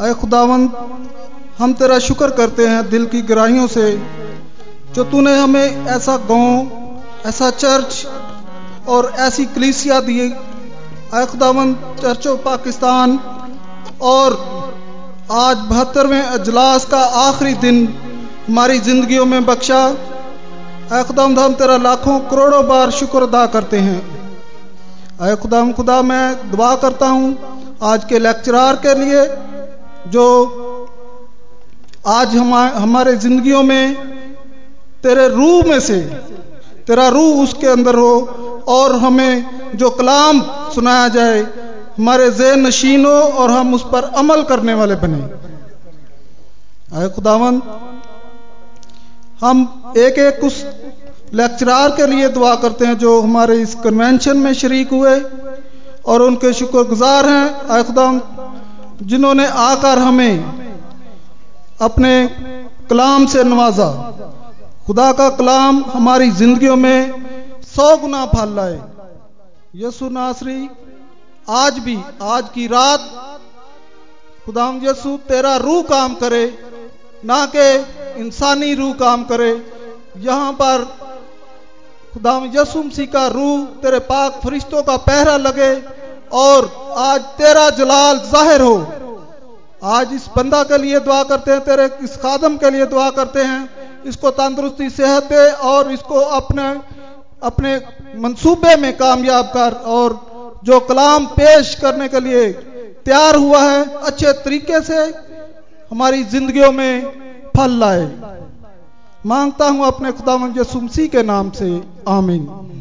अय खुदावंद हम तेरा शुक्र करते हैं दिल की ग्राहियों से, जो तूने हमें ऐसा गाँव, ऐसा चर्च और ऐसी कलीसिया दी। अय खुदावंद चर्च ऑफ़ पाकिस्तान और आज बहत्तरवें अजलास का आखिरी दिन हमारी जिंदगियों में बख्शा। अय खुदाम हम तेरा लाखों करोड़ों बार शुक्र अदा करते हैं। अय खुदाम खुदा, मैं दुआ करता हूँ आज के लेक्चरार के लिए जो आज हम हमारे जिंदगियों में तेरे रूह में से, तेरा रूह उसके अंदर हो और हमें जो कलाम सुनाया जाए, हमारे जैन नशीन और हम उस पर अमल करने वाले बने। आए खुदावन हम एक एक उस लेक्चरार के लिए दुआ करते हैं जो हमारे इस कन्वेंशन में शरीक हुए और उनके शुक्रगुजार हैं। आए खुदाम जिन्होंने आकर हमें अपने कलाम से नवाजा। खुदा का कलाम हमारी जिंदगियों में सौ गुना फल लाए। यसु नासरी, आज भी, आज की रात, खुदाम यसु तेरा रूह काम करे, ना के इंसानी रूह काम करे। यहाँ पर खुदाम यसु मसीह का रूह तेरे पाक फरिश्तों का पहरा लगे और आज तेरा जलाल ज़ाहिर हो। आज इस बंदा के लिए दुआ करते हैं, तेरे इस खादम के लिए दुआ करते हैं। इसको तंदुरुस्ती, सेहत दे और इसको अपने अपने मंसूबे में कामयाब कर और जो कलाम पेश करने के लिए तैयार हुआ है, अच्छे तरीके से हमारी जिंदगियों में फल लाए। माँगता हूँ अपने खुदा यसुमसी के नाम से, आमीन।